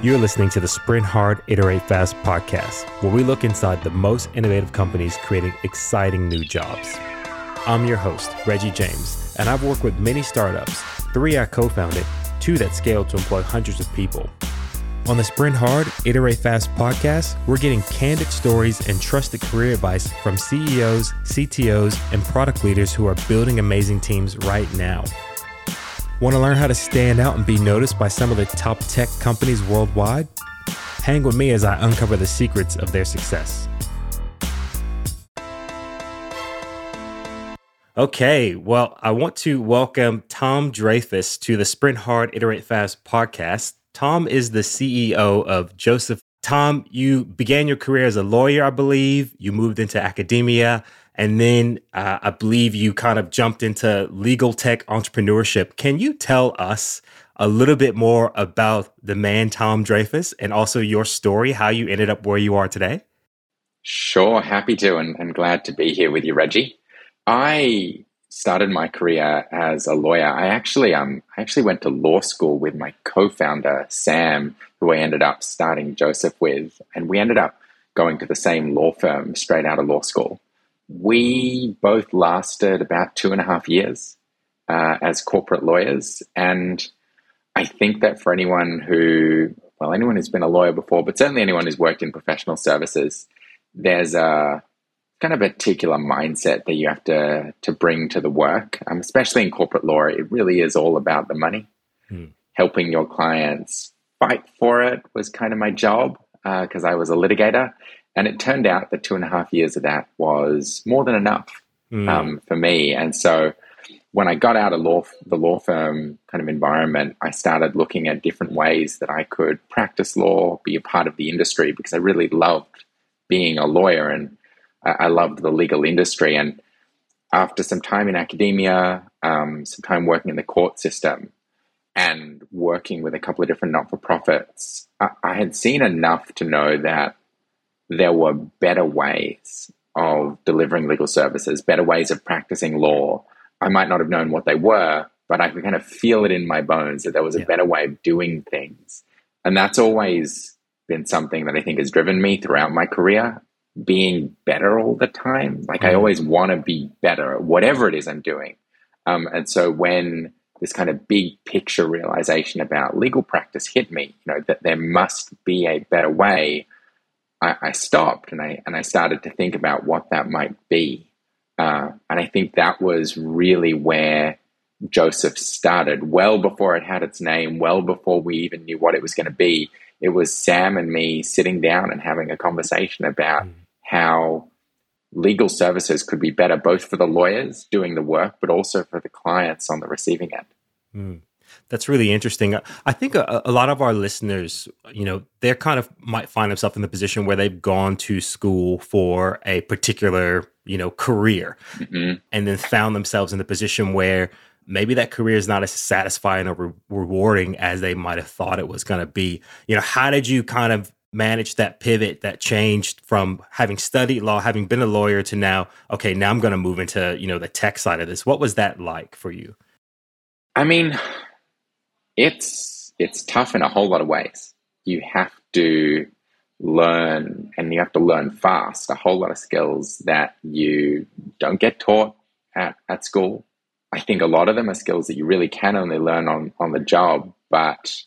You're listening to the Sprint Hard, Iterate Fast podcast, where we look inside the most innovative companies creating exciting new jobs. I'm your host, Reggie James, and I've worked with many startups, three I co founded, two that scaled to employ hundreds of people. On the Sprint Hard, Iterate Fast podcast, we're getting candid stories and trusted career advice from CEOs, CTOs, and product leaders who are building amazing teams right now. Want to learn how to stand out and be noticed by some of the top tech companies worldwide? Hang with me as I uncover the secrets of their success. Okay, well, I want to welcome Tom Dreyfus to the Sprint Hard, Iterate Fast podcast. Tom is the CEO of Josef. Tom, you began your career as a lawyer, I believe. You moved into academia and then uh, I believe you kind of jumped into legal tech entrepreneurship. Can you tell us a little bit more about the man, Tom Dreyfus, and also your story, how you ended up where you are today? Sure, happy to, and, and glad to be here with you, Reggie. I started my career as a lawyer. I actually um I actually went to law school with my co-founder Sam, who I ended up starting Josef with, and we ended up going to the same law firm straight out of law school. We both lasted about two and a half years uh, as corporate lawyers. And I think that for anyone who, well, anyone who's been a lawyer before, but certainly anyone who's worked in professional services, there's a kind of a particular mindset that you have to, to bring to the work, um, especially in corporate law. It really is all about the money. Hmm. Helping your clients fight for it was kind of my job because uh, I was a litigator. And it turned out that two and a half years of that was more than enough mm. um, for me. And so when I got out of law, the law firm kind of environment, I started looking at different ways that I could practice law, be a part of the industry, because I really loved being a lawyer and I, I loved the legal industry. And after some time in academia, um, some time working in the court system, and working with a couple of different not for profits, I, I had seen enough to know that there were better ways of delivering legal services, better ways of practicing law. I might not have known what they were, but I could kind of feel it in my bones that there was a yeah. better way of doing things. And that's always been something that I think has driven me throughout my career, being better all the time. Like. I always want to be better at whatever it is I'm doing. Um, and so when this kind of big picture realization about legal practice hit me, you know, that there must be a better way I, I, stopped and I and I started to think about what that might be. Uh, and I think that was really where Josef started, well before it had its name, well before we even knew what it was going to be. It was Sam and me sitting down and having a conversation about mm. how legal services could be better, both for the lawyers doing the work, but also for the clients on the receiving end. Mm. That's really interesting. I think a, a, lot of our listeners, you know, they're kind of might find themselves in the position where they've gone to school for a particular, you know, career mm-hmm. and then found themselves in the position where maybe that career is not as satisfying or re- rewarding as they might have thought it was going to be. You know, how did you kind of manage that pivot that changed from having studied law, having been a lawyer to now, okay, now I'm going to move into, you know, the tech side of this. What was that like for you? I mean, it's it's tough in a whole lot of ways. You have to learn and you have to learn fast a whole lot of skills that you don't get taught at, at school. I think a lot of them are skills that you really can only learn on, on the job. But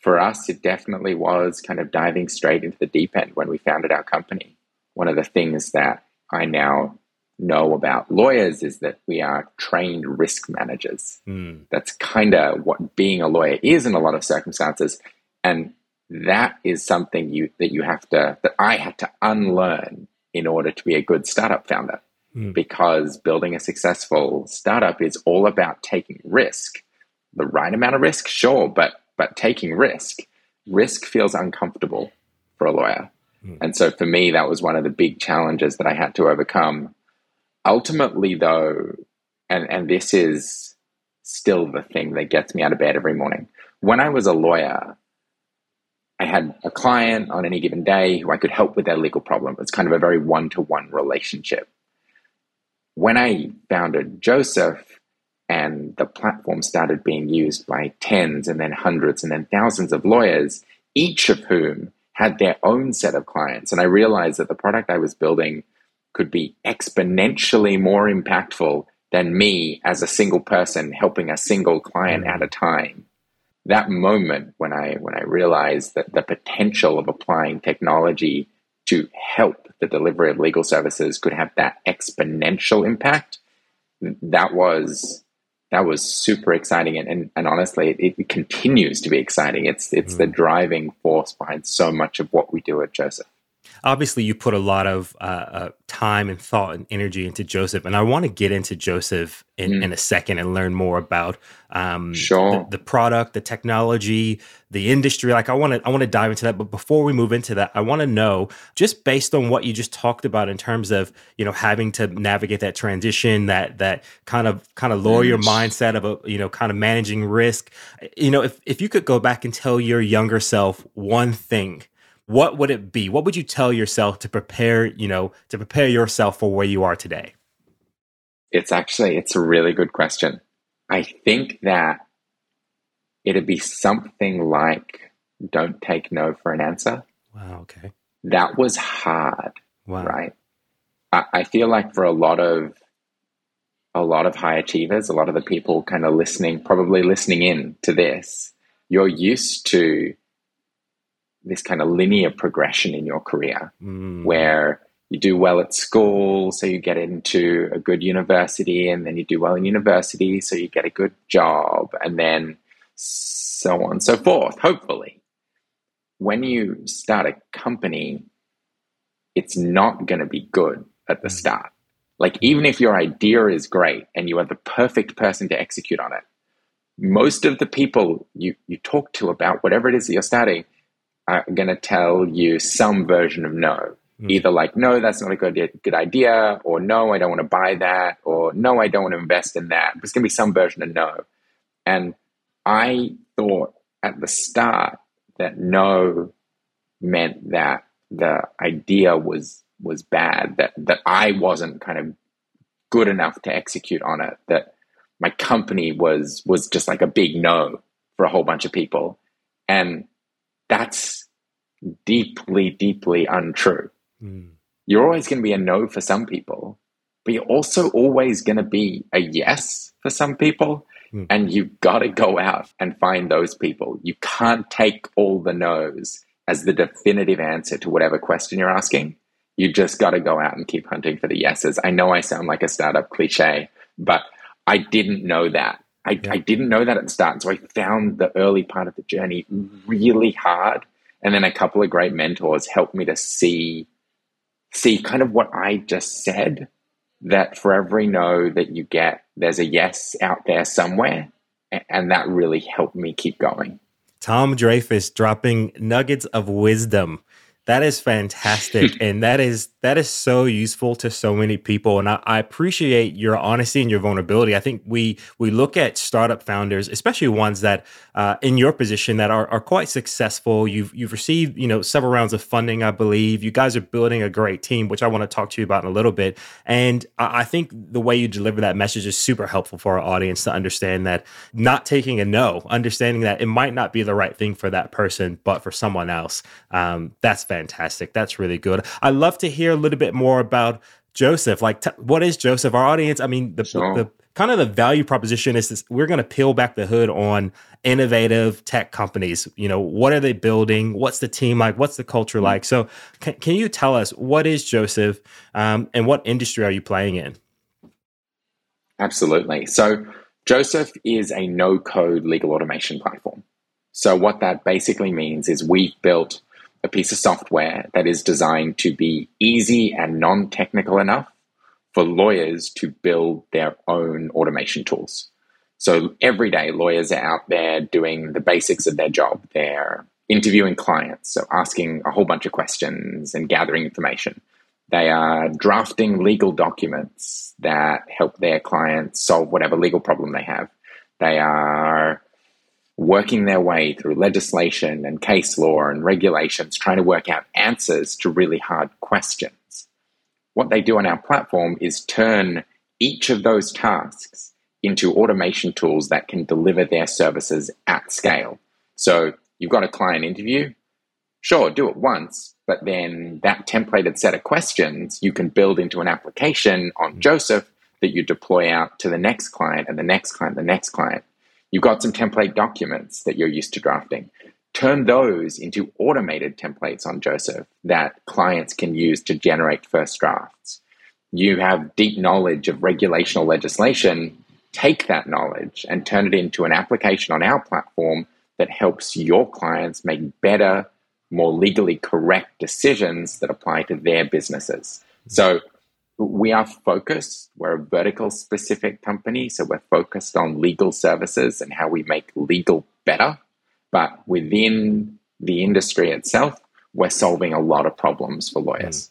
for us, it definitely was kind of diving straight into the deep end when we founded our company. One of the things that I now know about lawyers is that we are trained risk managers. Mm. That's kind of what being a lawyer is in a lot of circumstances. And that is something you that you have to that I had to unlearn in order to be a good startup founder. Mm. Because building a successful startup is all about taking risk. The right amount of risk, sure, but but taking risk. Risk feels uncomfortable for a lawyer. Mm. And so for me, that was one of the big challenges that I had to overcome ultimately, though, and, and this is still the thing that gets me out of bed every morning. When I was a lawyer, I had a client on any given day who I could help with their legal problem. It's kind of a very one to one relationship. When I founded Josef and the platform started being used by tens and then hundreds and then thousands of lawyers, each of whom had their own set of clients. And I realized that the product I was building could be exponentially more impactful than me as a single person helping a single client at a time. That moment when I when I realized that the potential of applying technology to help the delivery of legal services could have that exponential impact, that was that was super exciting and, and, and honestly it, it, continues to be exciting it's it's mm. the driving force behind so much of what we do at Josef obviously you put a lot of uh, uh, time and thought and energy into Josef, and I want to get into Josef in, mm. in a second and learn more about um, sure. the, the, product, the technology, the industry. Like I want to I want to dive into that, but before we move into that, I want to know just based on what you just talked about in terms of you know having to navigate that transition, that that kind of kind of lawyer mm. mindset of a you know kind of managing risk. You know, if if you could go back and tell your younger self one thing what would it be? What would you tell yourself to prepare, you know, to prepare yourself for where you are today? It's actually it's a really good question. I think that it'd be something like don't take no for an answer. Wow, okay. That was hard. Wow. Right. I, I feel like for a lot of a lot of high achievers, a lot of the people kind of listening, probably listening in to this, you're used to this kind of linear progression in your career mm. where you do well at school, so you get into a good university, and then you do well in university, so you get a good job, and then so on and so forth, hopefully. When you start a company, it's not going to be good at the mm. start. Like, even if your idea is great and you are the perfect person to execute on it, most of the people you, you talk to about whatever it is that you're starting are going to tell you some version of no. Mm. Either like, no, that's not a good, good idea, or no, I don't want to buy that, or no, I don't want to invest in that. There's going to be some version of no. And I thought at the start that no meant that the idea was was bad, that that I wasn't kind of good enough to execute on it, that my company was was just like a big no for a whole bunch of people. And that's deeply, deeply untrue. Mm. You're always going to be a no for some people, but you're also always going to be a yes for some people. Mm. And you've got to go out and find those people. You can't take all the no's as the definitive answer to whatever question you're asking. You just got to go out and keep hunting for the yeses. I know I sound like a startup cliche, but I didn't know that I, yeah. I didn't know that at the start. So I found the early part of the journey really hard. And then a couple of great mentors helped me to see see kind of what I just said that for every no that you get, there's a yes out there somewhere. And that really helped me keep going. Tom Dreyfus dropping nuggets of wisdom that is fantastic. and that is that is so useful to so many people. And I, I, appreciate your honesty and your vulnerability. I think we we look at startup founders, especially ones that uh, in your position that are, are quite successful. You've you've received, you know, several rounds of funding, I believe. You guys are building a great team, which I want to talk to you about in a little bit. And I, I think the way you deliver that message is super helpful for our audience to understand that not taking a no, understanding that it might not be the right thing for that person, but for someone else. Um, that's fantastic fantastic. That's really good. I love to hear a little bit more about Josef. Like, t- what is Josef? Our audience, I mean, the, sure. the kind of the value proposition is this, we're going to peel back the hood on innovative tech companies. You know, what are they building? What's the team like? What's the culture like? So, can, can you tell us what is Josef um, and what industry are you playing in? Absolutely. So, Josef is a no code legal automation platform. So, what that basically means is we've built a piece of software that is designed to be easy and non technical enough for lawyers to build their own automation tools. So every day, lawyers are out there doing the basics of their job. They're interviewing clients, so asking a whole bunch of questions and gathering information. They are drafting legal documents that help their clients solve whatever legal problem they have. They are working their way through legislation and case law and regulations, trying to work out answers to really hard questions. What they do on our platform is turn each of those tasks into automation tools that can deliver their services at scale. So you've got a client interview, sure, do it once, but then that templated set of questions you can build into an application on mm-hmm. Josef that you deploy out to the next client and the next client, the next client. You've got some template documents that you're used to drafting. Turn those into automated templates on Josef that clients can use to generate first drafts. You have deep knowledge of regulational legislation. Take that knowledge and turn it into an application on our platform that helps your clients make better, more legally correct decisions that apply to their businesses. So we are focused, we're a vertical specific company. So we're focused on legal services and how we make legal better. But within the industry itself, we're solving a lot of problems for lawyers. Mm.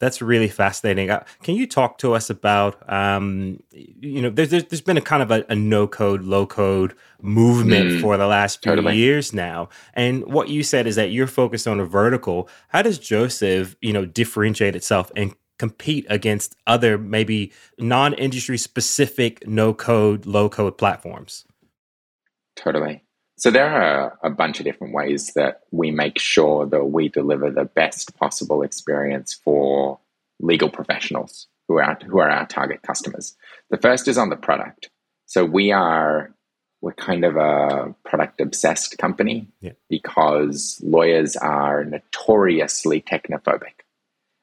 That's really fascinating. Uh, can you talk to us about, um, you know, there's, there's been a kind of a, a no code, low code movement mm, for the last few totally. years now. And what you said is that you're focused on a vertical. How does Josef, you know, differentiate itself and compete against other maybe non industry specific no code, low code platforms? Totally. So there are a bunch of different ways that we make sure that we deliver the best possible experience for legal professionals who are who are our target customers. The first is on the product. So we are we're kind of a product obsessed company yeah. because lawyers are notoriously technophobic.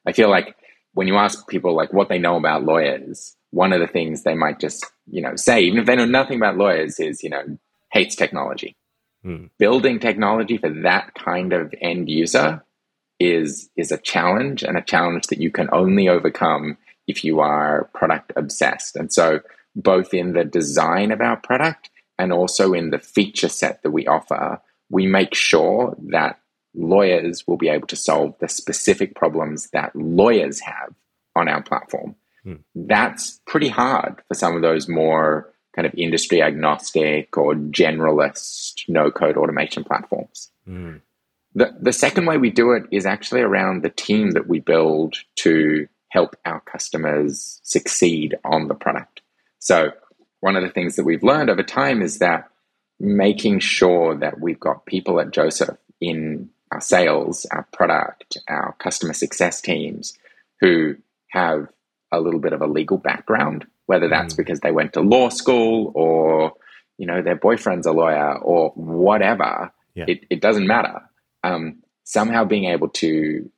I feel like when you ask people like what they know about lawyers, one of the things they might just, you know, say, even if they know nothing about lawyers, is, you know, hates technology. Hmm. Building technology for that kind of end user is is a challenge and a challenge that you can only overcome if you are product obsessed. And so both in the design of our product and also in the feature set that we offer, we make sure that lawyers will be able to solve the specific problems that lawyers have on our platform. Hmm. That's pretty hard for some of those more kind of industry agnostic or generalist no code automation platforms. Mm. The, the second way we do it is actually around the team that we build to help our customers succeed on the product. So, one of the things that we've learned over time is that making sure that we've got people at Josef in our sales, our product, our customer success teams who have a little bit of a legal background whether that's mm. because they went to law school or you know their boyfriend's a lawyer or whatever yeah. it, it doesn't matter um, somehow being able to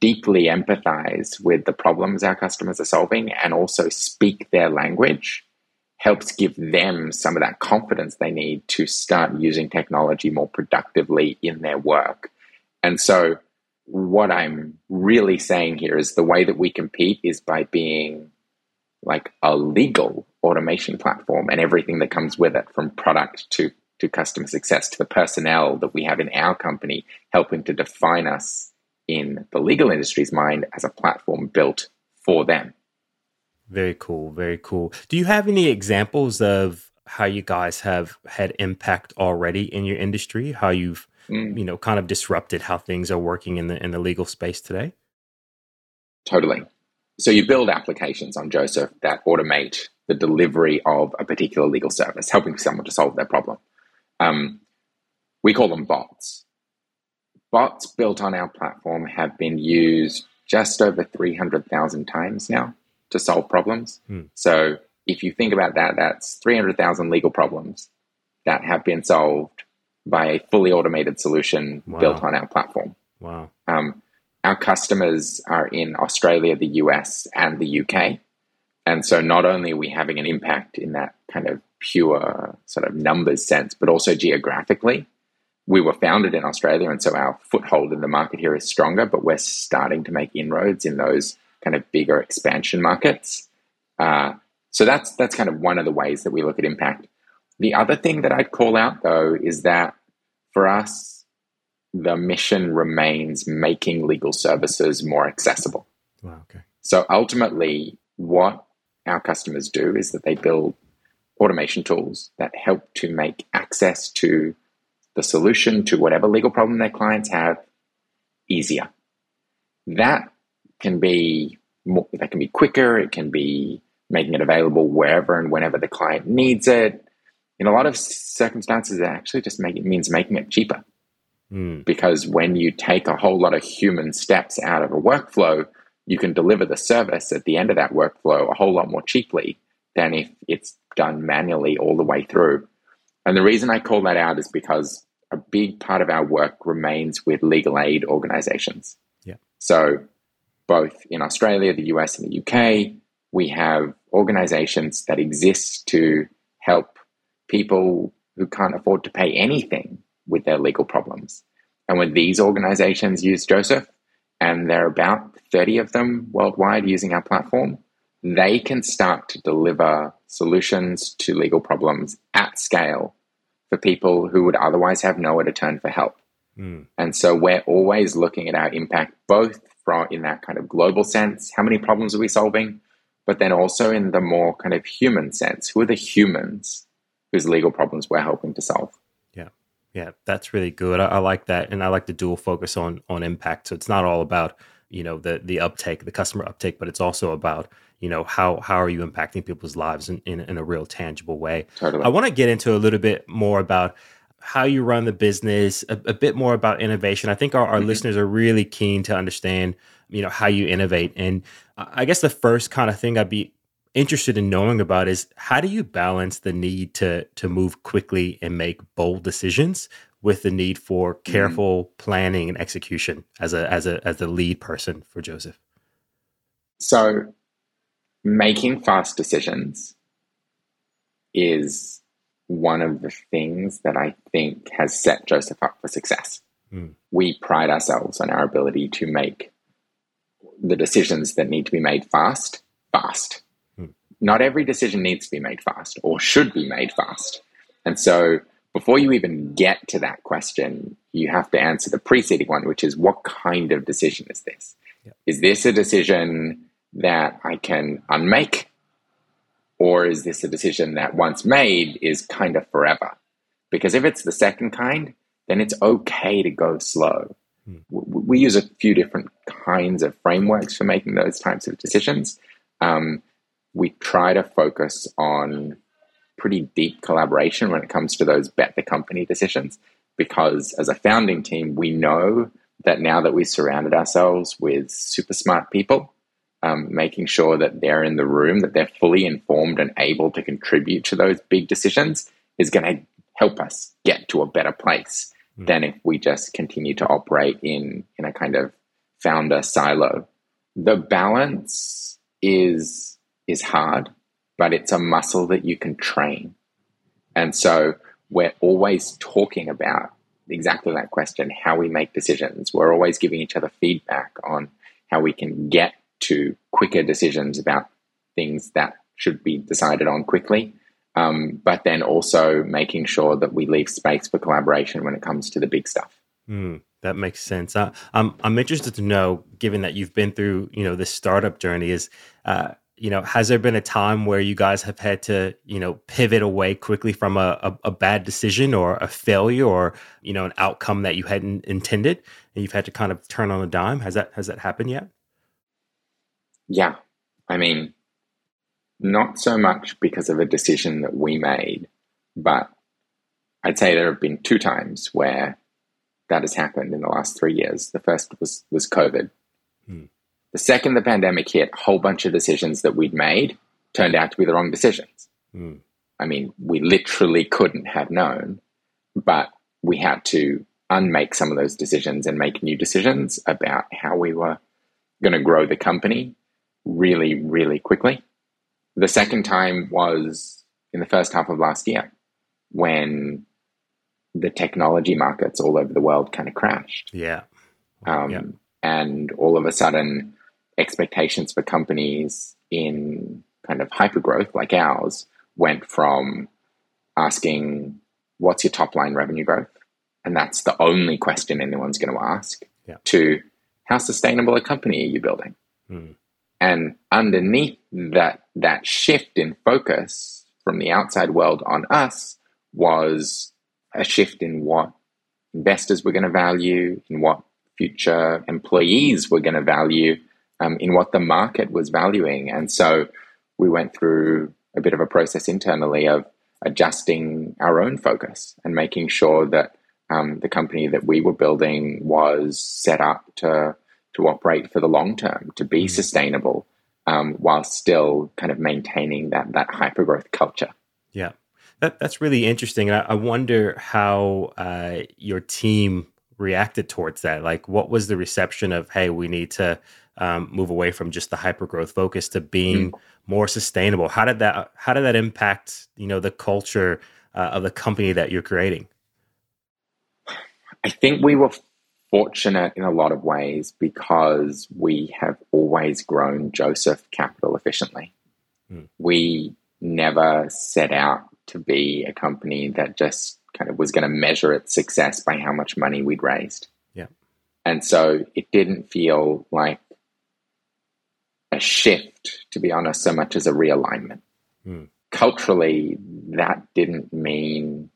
deeply empathize with the problems our customers are solving and also speak their language helps give them some of that confidence they need to start using technology more productively in their work and so what i'm really saying here is the way that we compete is by being like a legal automation platform and everything that comes with it from product to to customer success to the personnel that we have in our company helping to define us in the legal industry's mind as a platform built for them. Very cool very cool. Do you have any examples of how you guys have had impact already in your industry? How you've mm. you know kind of disrupted how things are working in the in the legal space today totally so you build applications on Josef that automate the delivery of a particular legal service, helping someone to solve their problem. Um, we call them bots. Bots built on our platform have been used just over 300,000 times now to solve problems. Hmm. So if you think about that, that's 300,000 legal problems that have been solved by a fully automated solution wow. built on our platform. Wow. Um, our customers are in Australia, the US, and the UK. And so not only are we having an impact in that kind of pure sort of numbers sense, but also geographically. We were founded in Australia, and so our foothold in the market here is stronger, but we're starting to make inroads in those kind of bigger expansion markets. Uh, so that's that's kind of one of the ways that we look at impact. The other thing that I'd call out though is that for us, the mission remains making legal services more accessible. Wow, okay. So ultimately, what our customers do is that they build automation tools that help to make access to the solution to whatever legal problem their clients have easier. That can be more, that can be quicker. It can be making it available wherever and whenever the client needs it. In a lot of circumstances, it actually just make, it means making it cheaper. Mm. Because when you take a whole lot of human steps out of a workflow, you can deliver the service at the end of that workflow a whole lot more cheaply than if it's done manually all the way through. And the reason I call that out is because a big part of our work remains with legal aid organizations. Yeah. So, both in Australia, the US, and the UK, we have organizations that exist to help people who can't afford to pay anything with their legal problems. And when these organizations use Josef, and there are about 30 of them worldwide using our platform, they can start to deliver solutions to legal problems at scale for people who would otherwise have nowhere to turn for help. Mm. And so we're always looking at our impact both from in that kind of global sense, how many problems are we solving, but then also in the more kind of human sense, who are the humans whose legal problems we're helping to solve? Yeah. Yeah, that's really good. I, I like that. And I like the dual focus on on impact. So it's not all about you know the the uptake the customer uptake but it's also about you know how how are you impacting people's lives in, in, in a real tangible way totally. i want to get into a little bit more about how you run the business a, a bit more about innovation i think our, our mm-hmm. listeners are really keen to understand you know how you innovate and i guess the first kind of thing i'd be interested in knowing about is how do you balance the need to to move quickly and make bold decisions with the need for mm-hmm. careful mm. planning and execution as a as a as the lead person for Josef? So making fast decisions is one of the things that I think has set Josef up for success. Mm. We pride ourselves on our ability to make the decisions that need to be made fast, fast. Not every decision needs to be made fast or should be made fast. And so before you even get to that question, you have to answer the preceding one, which is what kind of decision is this? Yeah. Is this a decision that I can unmake? Or is this a decision that once made is kind of forever? Because if it's the second kind, then it's okay to go slow. Hmm. We use a few different kinds of frameworks for making those types of decisions. Um, we try to focus on pretty deep collaboration when it comes to those bet the company decisions. Because as a founding team, we know that now that we've surrounded ourselves with super smart people, um, making sure that they're in the room, that they're fully informed and able to contribute to those big decisions is going to help us get to a better place mm. than if we just continue to operate in in a kind of founder silo. The balance is is hard but it's a muscle that you can train. And so we're always talking about exactly that question how we make decisions. We're always giving each other feedback on how we can get to quicker decisions about things that should be decided on quickly. Um, but then also making sure that we leave space for collaboration when it comes to the big stuff. Mm, that makes sense. Uh, I'm I'm interested to know, given that you've been through you know this startup journey, is uh, you know, has there been a time where you guys have had to, you know, pivot away quickly from a, a, a, bad decision or a failure or, you know, an outcome that you hadn't intended and you've had to kind of turn on a dime? Has that has that happened yet? Yeah. I mean, not so much because of a decision that we made, but I'd say there have been two times where that has happened in the last three years. The first was was COVID. Hmm. The second the pandemic hit, a whole bunch of decisions that we'd made turned out to be the wrong decisions. Mm. I mean, we literally couldn't have known, but we had to unmake some of those decisions and make new decisions about how we were going to grow the company really, really quickly. The second time was in the first half of last year when the technology markets all over the world kind of crashed. Yeah. Um, yeah. And all of a sudden, expectations for companies in kind of hypergrowth like ours went from asking, What's your top line revenue growth? And that's the only question anyone's going to ask, yeah. to how sustainable a company are you building? Mm. And underneath that that shift in focus from the outside world on us was a shift in what investors were going to value, in what future employees were going to value, um, in what the market was valuing. And so we went through a bit of a process internally of adjusting our own focus and making sure that Um, the company that we were building was set up to to operate for the long term, to be mm. sustainable, um, while still kind of maintaining that that hyper growth culture. Yeah, that that's really interesting. I, I wonder how uh, your team reacted towards that. Like, what was the reception of, hey, we need to um, move away from just the hyper growth focus to being mm. more sustainable? How did that How did that impact you know the culture uh, of the company that you're creating? I think we were fortunate in a lot of ways because we have always grown Josef capital efficiently. Mm. We never set out to be a company that just kind of was going to measure its success by how much money we'd raised. Yeah. And so it didn't feel like a shift, to be honest, so much as a realignment. Mm. Culturally, that didn't mean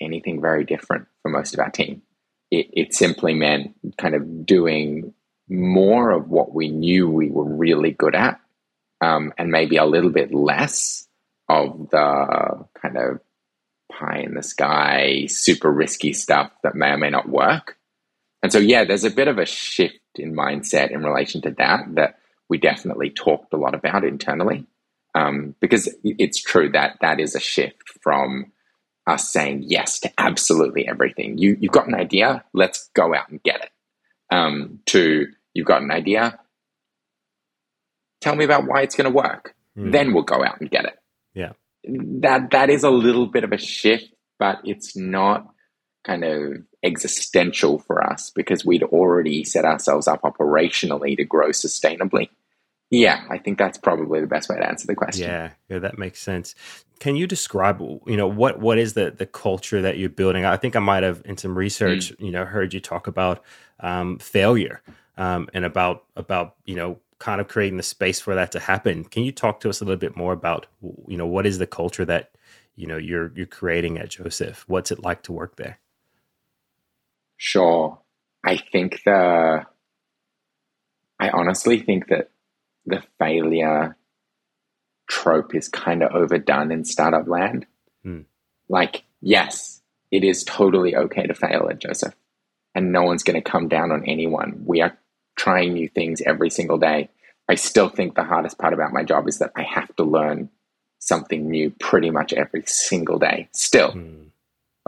anything very different for most of our team. It, it simply meant kind of doing more of what we knew we were really good at um, and maybe a little bit less of the kind of pie in the sky, super risky stuff that may or may not work. And so, yeah, there's a bit of a shift in mindset in relation to that that we definitely talked a lot about internally. Um, because it's true that that is a shift from us saying yes to absolutely everything. You, you've got an idea, let's go out and get it. Um, to you've got an idea, tell me about why it's going to work. Mm. Then we'll go out and get it. Yeah that that is a little bit of a shift, but it's not kind of existential for us because we'd already set ourselves up operationally to grow sustainably. Yeah, I think that's probably the best way to answer the question. Yeah, yeah, that makes sense. Can you describe, you know, what what is the the culture that you're building? I think I might have in some research, mm. you know, heard you talk about um, failure um, and about about you know kind of creating the space for that to happen. Can you talk to us a little bit more about you know what is the culture that you know you're you're creating at Josef? What's it like to work there? Sure. I think the I honestly think that the failure trope is kind of overdone in startup land. Hmm. Like, yes, it is totally okay to fail at Josef, and no one's going to come down on anyone. We are trying new things every single day. I still think the hardest part about my job is that I have to learn something new pretty much every single day. Still. Mm.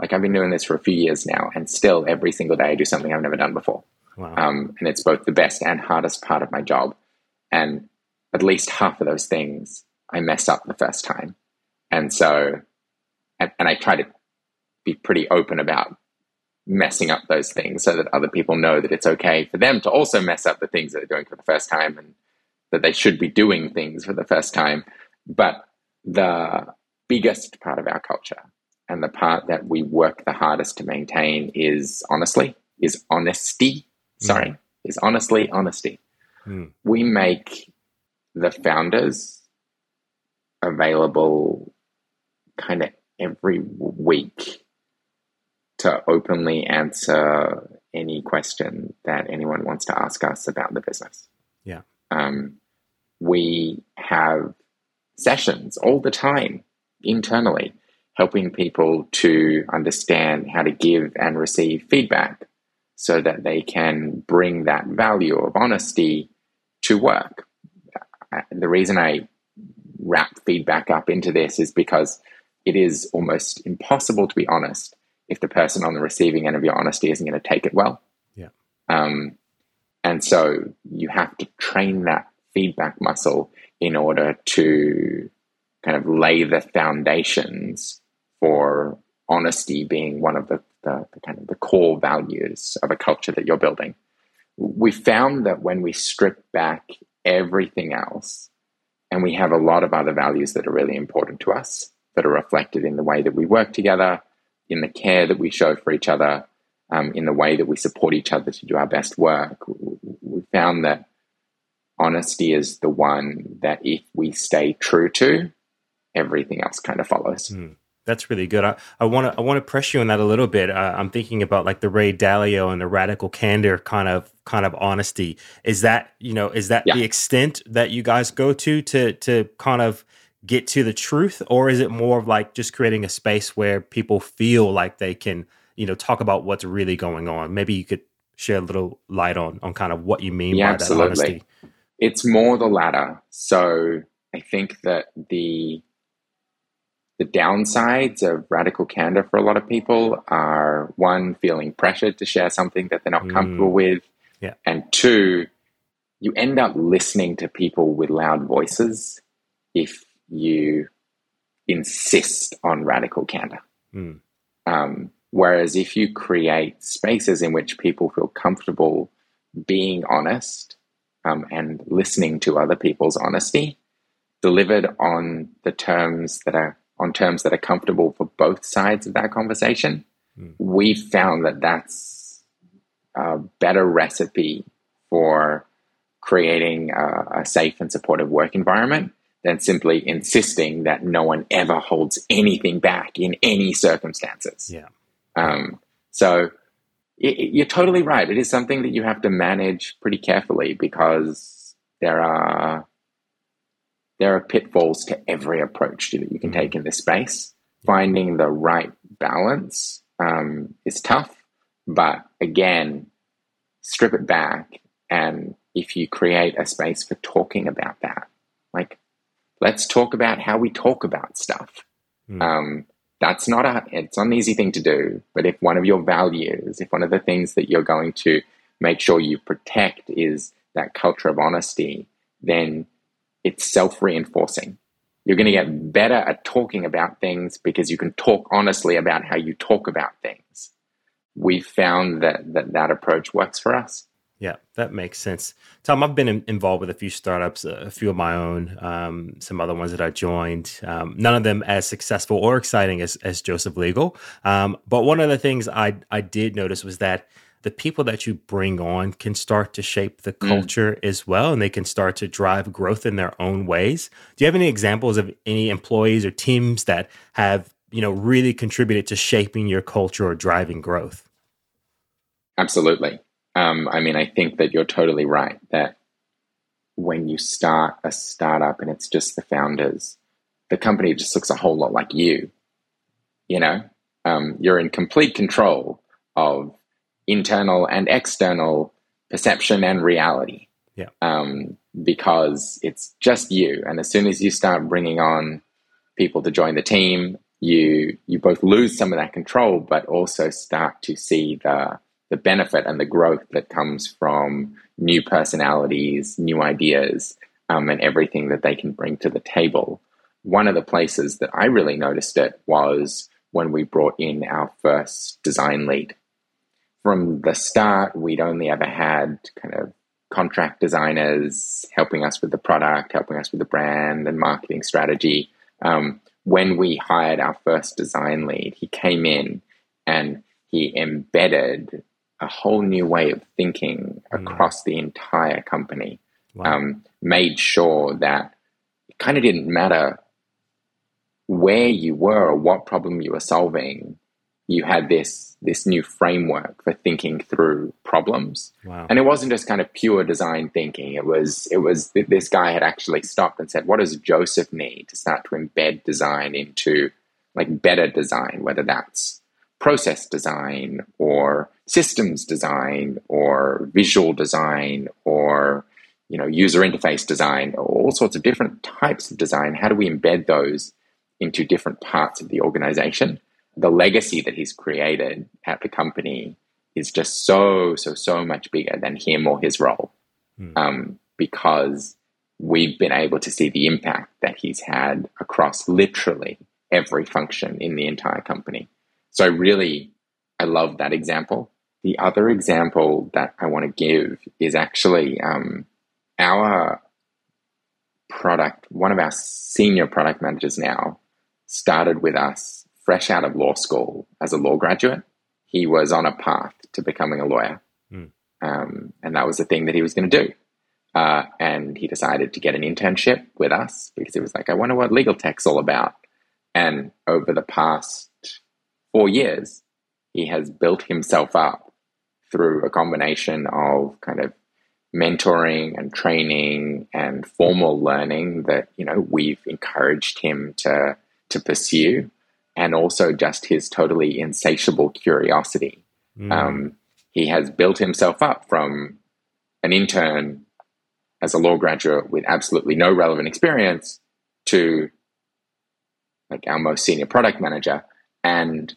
Like I've been doing this for a few years now, and still every single day I do something I've never done before. Wow. Um, and it's both the best and hardest part of my job. And at least half of those things I mess up the first time. And so, and, and I try to be pretty open about messing up those things so that other people know that it's okay for them to also mess up the things that they're doing for the first time and that they should be doing things for the first time. But the biggest part of our culture and the part that we work the hardest to maintain is honestly, is honesty. Sorry, mm. is honestly honesty. Mm. We make the founders available kind of every week to openly answer any question that anyone wants to ask us about the business. Yeah. Um, we have sessions all the time internally, helping people to understand how to give and receive feedback so that they can bring that value of honesty to work. Uh, the reason I wrap feedback up into this is because it is almost impossible to be honest if the person on the receiving end of your honesty isn't going to take it well. Yeah. Um, and so you have to train that feedback muscle in order to kind of lay the foundations for honesty being one of the, the, the, kind of the core values of a culture that you're building. We found that when we strip back everything else, and we have a lot of other values that are really important to us that are reflected in the way that we work together, in the care that we show for each other, um, in the way that we support each other to do our best work. We found that honesty is the one that if we stay true to, everything else kind of follows. Mm, that's really good. I want to I want to press you on that a little bit. Uh, I'm thinking about like the Ray Dalio and the radical candor kind of kind of honesty. Is that you know is that yeah. the extent that you guys go to to to kind of get to the truth, or is it more of like just creating a space where people feel like they can you know talk about what's really going on. Maybe you could share a little light on on kind of what you mean Yeah, by absolutely. that honesty. It's more the latter. So I think that the the downsides of radical candor for a lot of people are one, feeling pressured to share something that they're not Mm. comfortable with. Yeah. And two, you end up listening to people with loud voices if you insist on radical candor. Mm. Um, whereas if you create spaces in which people feel comfortable being honest um, and listening to other people's honesty, delivered on the terms that are on terms that are comfortable for both sides of that conversation, Mm. we've found that that's a better recipe for creating a, a safe and supportive work environment than simply insisting that no one ever holds anything back in any circumstances. Yeah. Um, so y- y- you're totally right. It is something that you have to manage pretty carefully because there are there are pitfalls to every approach that you can take in this space. Finding the right balance um, is tough, but again, strip it back, and if you create a space for talking about that, like let's talk about how we talk about stuff. Mm. Um, that's not a it's not an easy thing to do but if one of your values if one of the things that you're going to make sure you protect is that culture of honesty then it's self-reinforcing you're going to get better at talking about things because you can talk honestly about how you talk about things we've found that that, that approach works for us Yeah, that makes sense. Tom, I've been in, involved with a few startups, a few of my own, um, some other ones that I joined. Um, none of them as successful or exciting as, as Josef Legal. Um, but one of the things I, I did notice was that the people that you bring on can start to shape the culture as well, and they can start to drive growth in their own ways. Do you have any examples of any employees or teams that have you know really contributed to shaping your culture or driving growth? Absolutely. Um, I mean, I think that you're totally right that when you start a startup and it's just the founders, the company just looks a whole lot like you. You know, um, you're in complete control of internal and external perception and reality. Yeah. Um, because it's just you, and as soon as you start bringing on people to join the team, you you both lose some of that control, but also start to see the the benefit and the growth that comes from new personalities, new ideas, um, and everything that they can bring to the table. One of the places that I really noticed it was when we brought in our first design lead. From the start, we'd only ever had kind of contract designers helping us with the product, helping us with the brand and marketing strategy. Um, when we hired our first design lead, he came in and he embedded a whole new way of thinking Mm. across the entire company. Wow. Um, made sure that it kind of didn't matter where you were or what problem you were solving. You had this this new framework for thinking through problems, wow. and it wasn't just kind of pure design thinking. It was it was this guy had actually stopped and said, "What does Josef need to start to embed design into like better design, whether that's process design or systems design or visual design or you know user interface design or all sorts of different types of design how do we embed those into different parts of the organization the legacy that he's created at the company is just so so so much bigger than him or his role Hmm. um, because we've been able to see the impact that he's had across literally every function in the entire company so I really, I love that example. The other example that I want to give is actually um, our product, one of our senior product managers now started with us fresh out of law school as a law graduate. He was on a path to becoming a lawyer. Mm. Um, and that was the thing that he was going to do. Uh, and he decided to get an internship with us because he was like, I wonder what legal tech's all about. And over the past four years, he has built himself up through a combination of kind of mentoring and training and formal learning that you know we've encouraged him to to pursue and also just his totally insatiable curiosity. Mm. Um, he has built himself up from an intern as a law graduate with absolutely no relevant experience to like our most senior product manager. And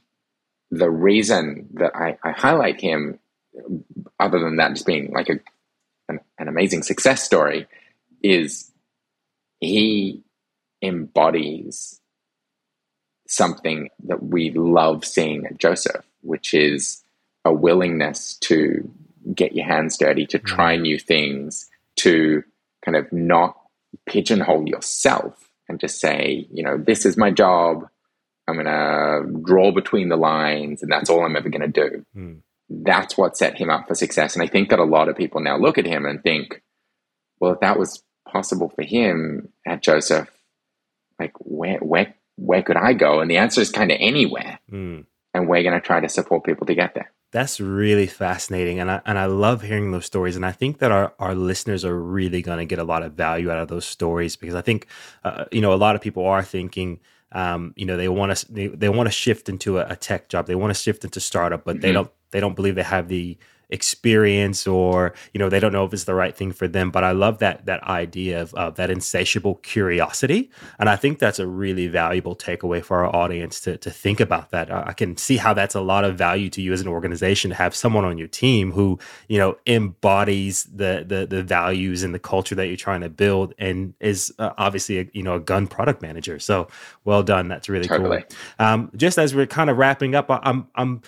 the reason that I, I highlight him, other than that just being like a, an, an amazing success story, is he embodies something that we love seeing at Josef, which is a willingness to get your hands dirty, to try mm. new things, to kind of not pigeonhole yourself and just say, you know, this is my job. I'm going to draw between the lines and that's all I'm ever going to do. Mm. That's what set him up for success. And I think that a lot of people now look at him and think, well, if that was possible for him at Josef, like where, where, where could I go? And the answer is kind of anywhere. Mm. And we're going to try to support people to get there. That's really fascinating. And I, and I love hearing those stories. And I think that our, our listeners are really going to get a lot of value out of those stories because I think, uh, you know, a lot of people are thinking, um, you know, they want to, they, they want to shift into a, a, tech job. They want to shift into startup, but mm-hmm. they don't, they don't believe they have the, experience or you know they don't know if it's the right thing for them but i love that that idea of, of that insatiable curiosity. And i think that's a really valuable takeaway for our audience to, to think about that. I can see how that's a lot of value to you as an organization to have someone on your team who you know embodies the the, the values and the culture that you're trying to build and is uh, obviously a, you know a gun product manager. So well done. That's really totally. cool um, just as we're kind of wrapping up i'm i'm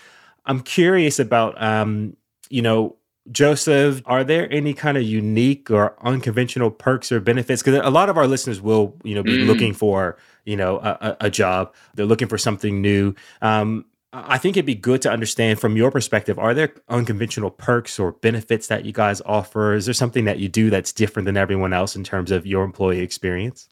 i'm curious about um, you know, Josef, are there any kind of unique or unconventional perks or benefits? Because a lot of our listeners will, you know, be mm. looking for, you know, a, a, job. They're looking for something new. Um, I think it'd be good to understand from your perspective. Are there unconventional perks or benefits that you guys offer? Is there something that you do that's different than everyone else in terms of your employee experience?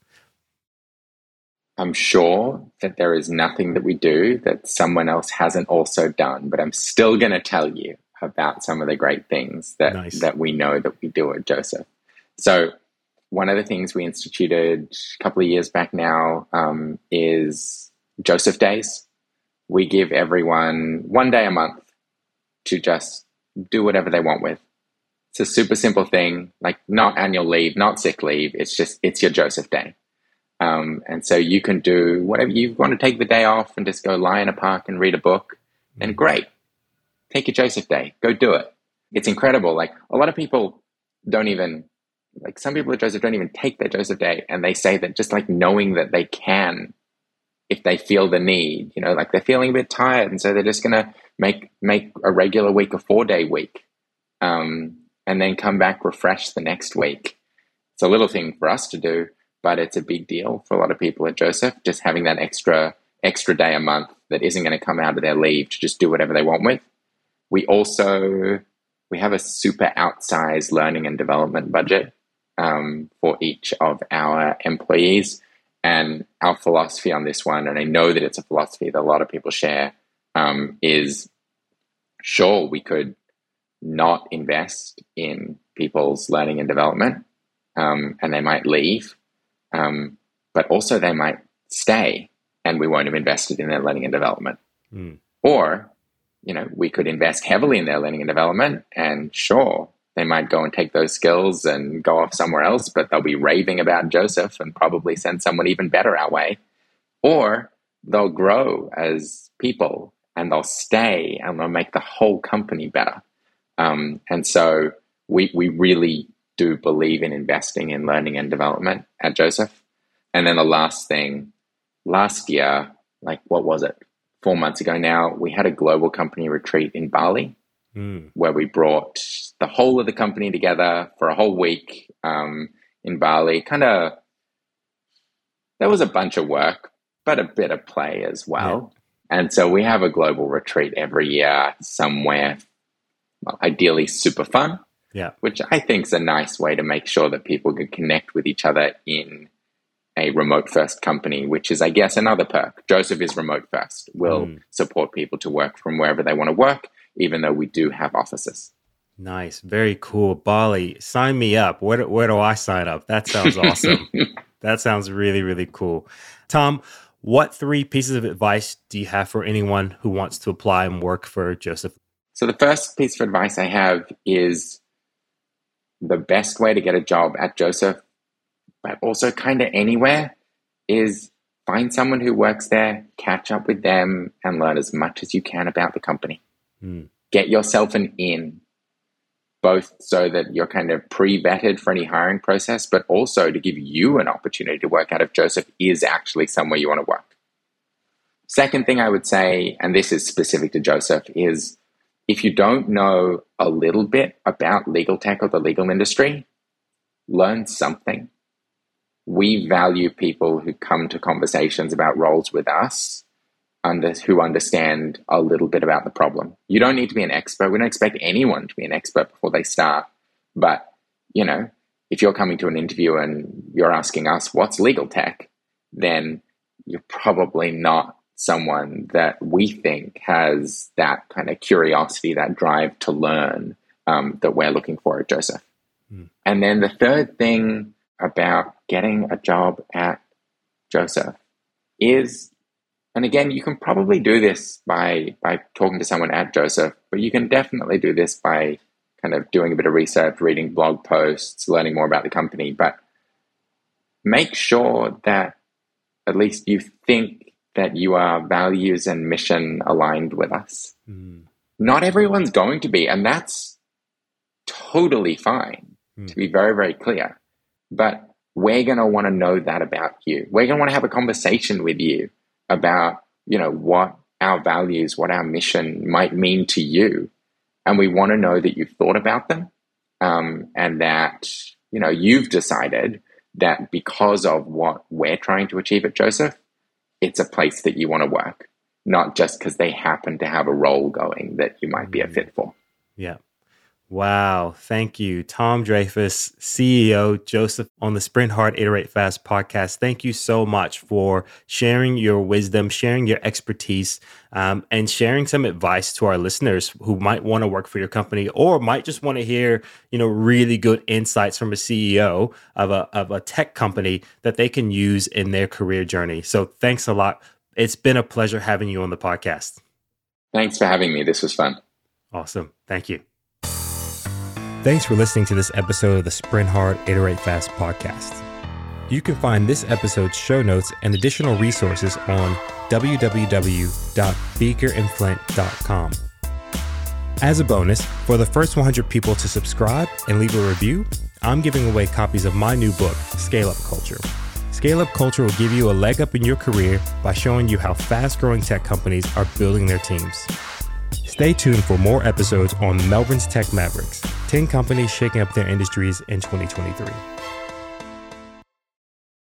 I'm sure that there is nothing that we do that someone else hasn't also done, but I'm still going to tell you about some of the great things that nice. that we know that we do at Josef. So one of the things we instituted a couple of years back now um, is Josef Days. We give everyone one day a month to just do whatever they want with. It's a super simple thing, like not annual leave, not sick leave. It's just it's your Josef Day. Um, and so you can do whatever you want to take the day off and just go lie in a park and read a book. And great, take a Josef Day, go do it. It's incredible. Like a lot of people don't even like some people at Josef don't even take their Josef Day and they say that just like knowing that they can if they feel the need, you know, like they're feeling a bit tired and so they're just gonna make make a regular week a four day week. Um, and then come back refreshed the next week. It's a little thing for us to do, but it's a big deal for a lot of people at Josef, just having that extra extra day a month that isn't going to come out of their leave to just do whatever they want with. We also we have a super outsized learning and development budget um, for each of our employees. And our philosophy on this one, and I know that it's a philosophy that a lot of people share, um, is sure we could not invest in people's learning and development, um, and they might leave, um, but also they might stay, and we won't have invested in their learning and development. Mm. Or you know, we could invest heavily in their learning and development and sure, they might go and take those skills and go off somewhere else, but they'll be raving about Josef and probably send someone even better our way. Or they'll grow as people and they'll stay and they'll make the whole company better. Um, and so we, we really do believe in investing in learning and development at Josef. And then the last thing, last year, like what was it? Four months ago now, we had a global company retreat in Bali mm. where we brought the whole of the company together for a whole week um, in Bali. Kind of, there was a bunch of work, but a bit of play as well. Yeah. And so we have a global retreat every year somewhere, well, ideally super fun. Yeah. Which I think is a nice way to make sure that people can connect with each other in a remote first company, which is, I guess, another perk. Josef is remote first. We'll mm. support people to work from wherever they want to work, even though we do have offices. Nice. Very cool. Bali, sign me up. Where, where do I sign up? That sounds awesome. that sounds really, really cool. Tom, What three pieces of advice do you have for anyone who wants to apply and work for Josef? So, the first piece of advice I have is the best way to get a job at Josef, but also kind of anywhere, is find someone who works there, catch up with them, and learn as much as you can about the company. Mm. Get yourself an in, both so that you're kind of pre vetted for any hiring process, but also to give you an opportunity to work out if Josef is actually somewhere you want to work. Second thing I would say, and this is specific to Josef, is if you don't know a little bit about legal tech or the legal industry, learn something. We value people who come to conversations about roles with us under, who understand a little bit about the problem. You don't need to be an expert. We don't expect anyone to be an expert before they start. But, you know, if you're coming to an interview and you're asking us, what's legal tech? Then you're probably not someone that we think has that kind of curiosity, that drive to learn um, that we're looking for at Josef. Mm. And then the third thing about getting a job at Josef is, and again, you can probably do this by by talking to someone at Josef, but you can definitely do this by kind of doing a bit of research, reading blog posts, learning more about the company. But make sure that at least you think that you are values and mission aligned with us. Mm. Not everyone's going to be, and that's totally fine, mm. to be very, very clear. But we're going to want to know that about you. We're going to want to have a conversation with you about, you know, what our values, what our mission might mean to you. And we want to know that you've thought about them um, and that, you know, you've decided that because of what we're trying to achieve at Josef, it's a place that you want to work, not just because they happen to have a role going that you might be a fit for. Yeah. Wow. Thank you. Tom Dreyfus, CEO, Josef on the Sprint Hard Iterate Fast podcast. Thank you so much for sharing your wisdom, sharing your expertise, um, and sharing some advice to our listeners who might want to work for your company or might just want to hear, you know, really good insights from a CEO of a, of a tech company that they can use in their career journey. So thanks a lot. It's been a pleasure having you on the podcast. Thanks for having me. This was fun. Awesome. Thank you. Thanks for listening to this episode of the Sprint Hard, Iterate Fast podcast. You can find this episode's show notes and additional resources on www.beakerandflint.com. As a bonus, for the first 100 people to subscribe and leave a review, I'm giving away copies of my new book, Scale Up Culture. Scale Up Culture will give you a leg up in your career by showing you how fast growing tech companies are building their teams. Stay tuned for more episodes on Melbourne's Tech Mavericks 10 companies shaking up their industries in 2023.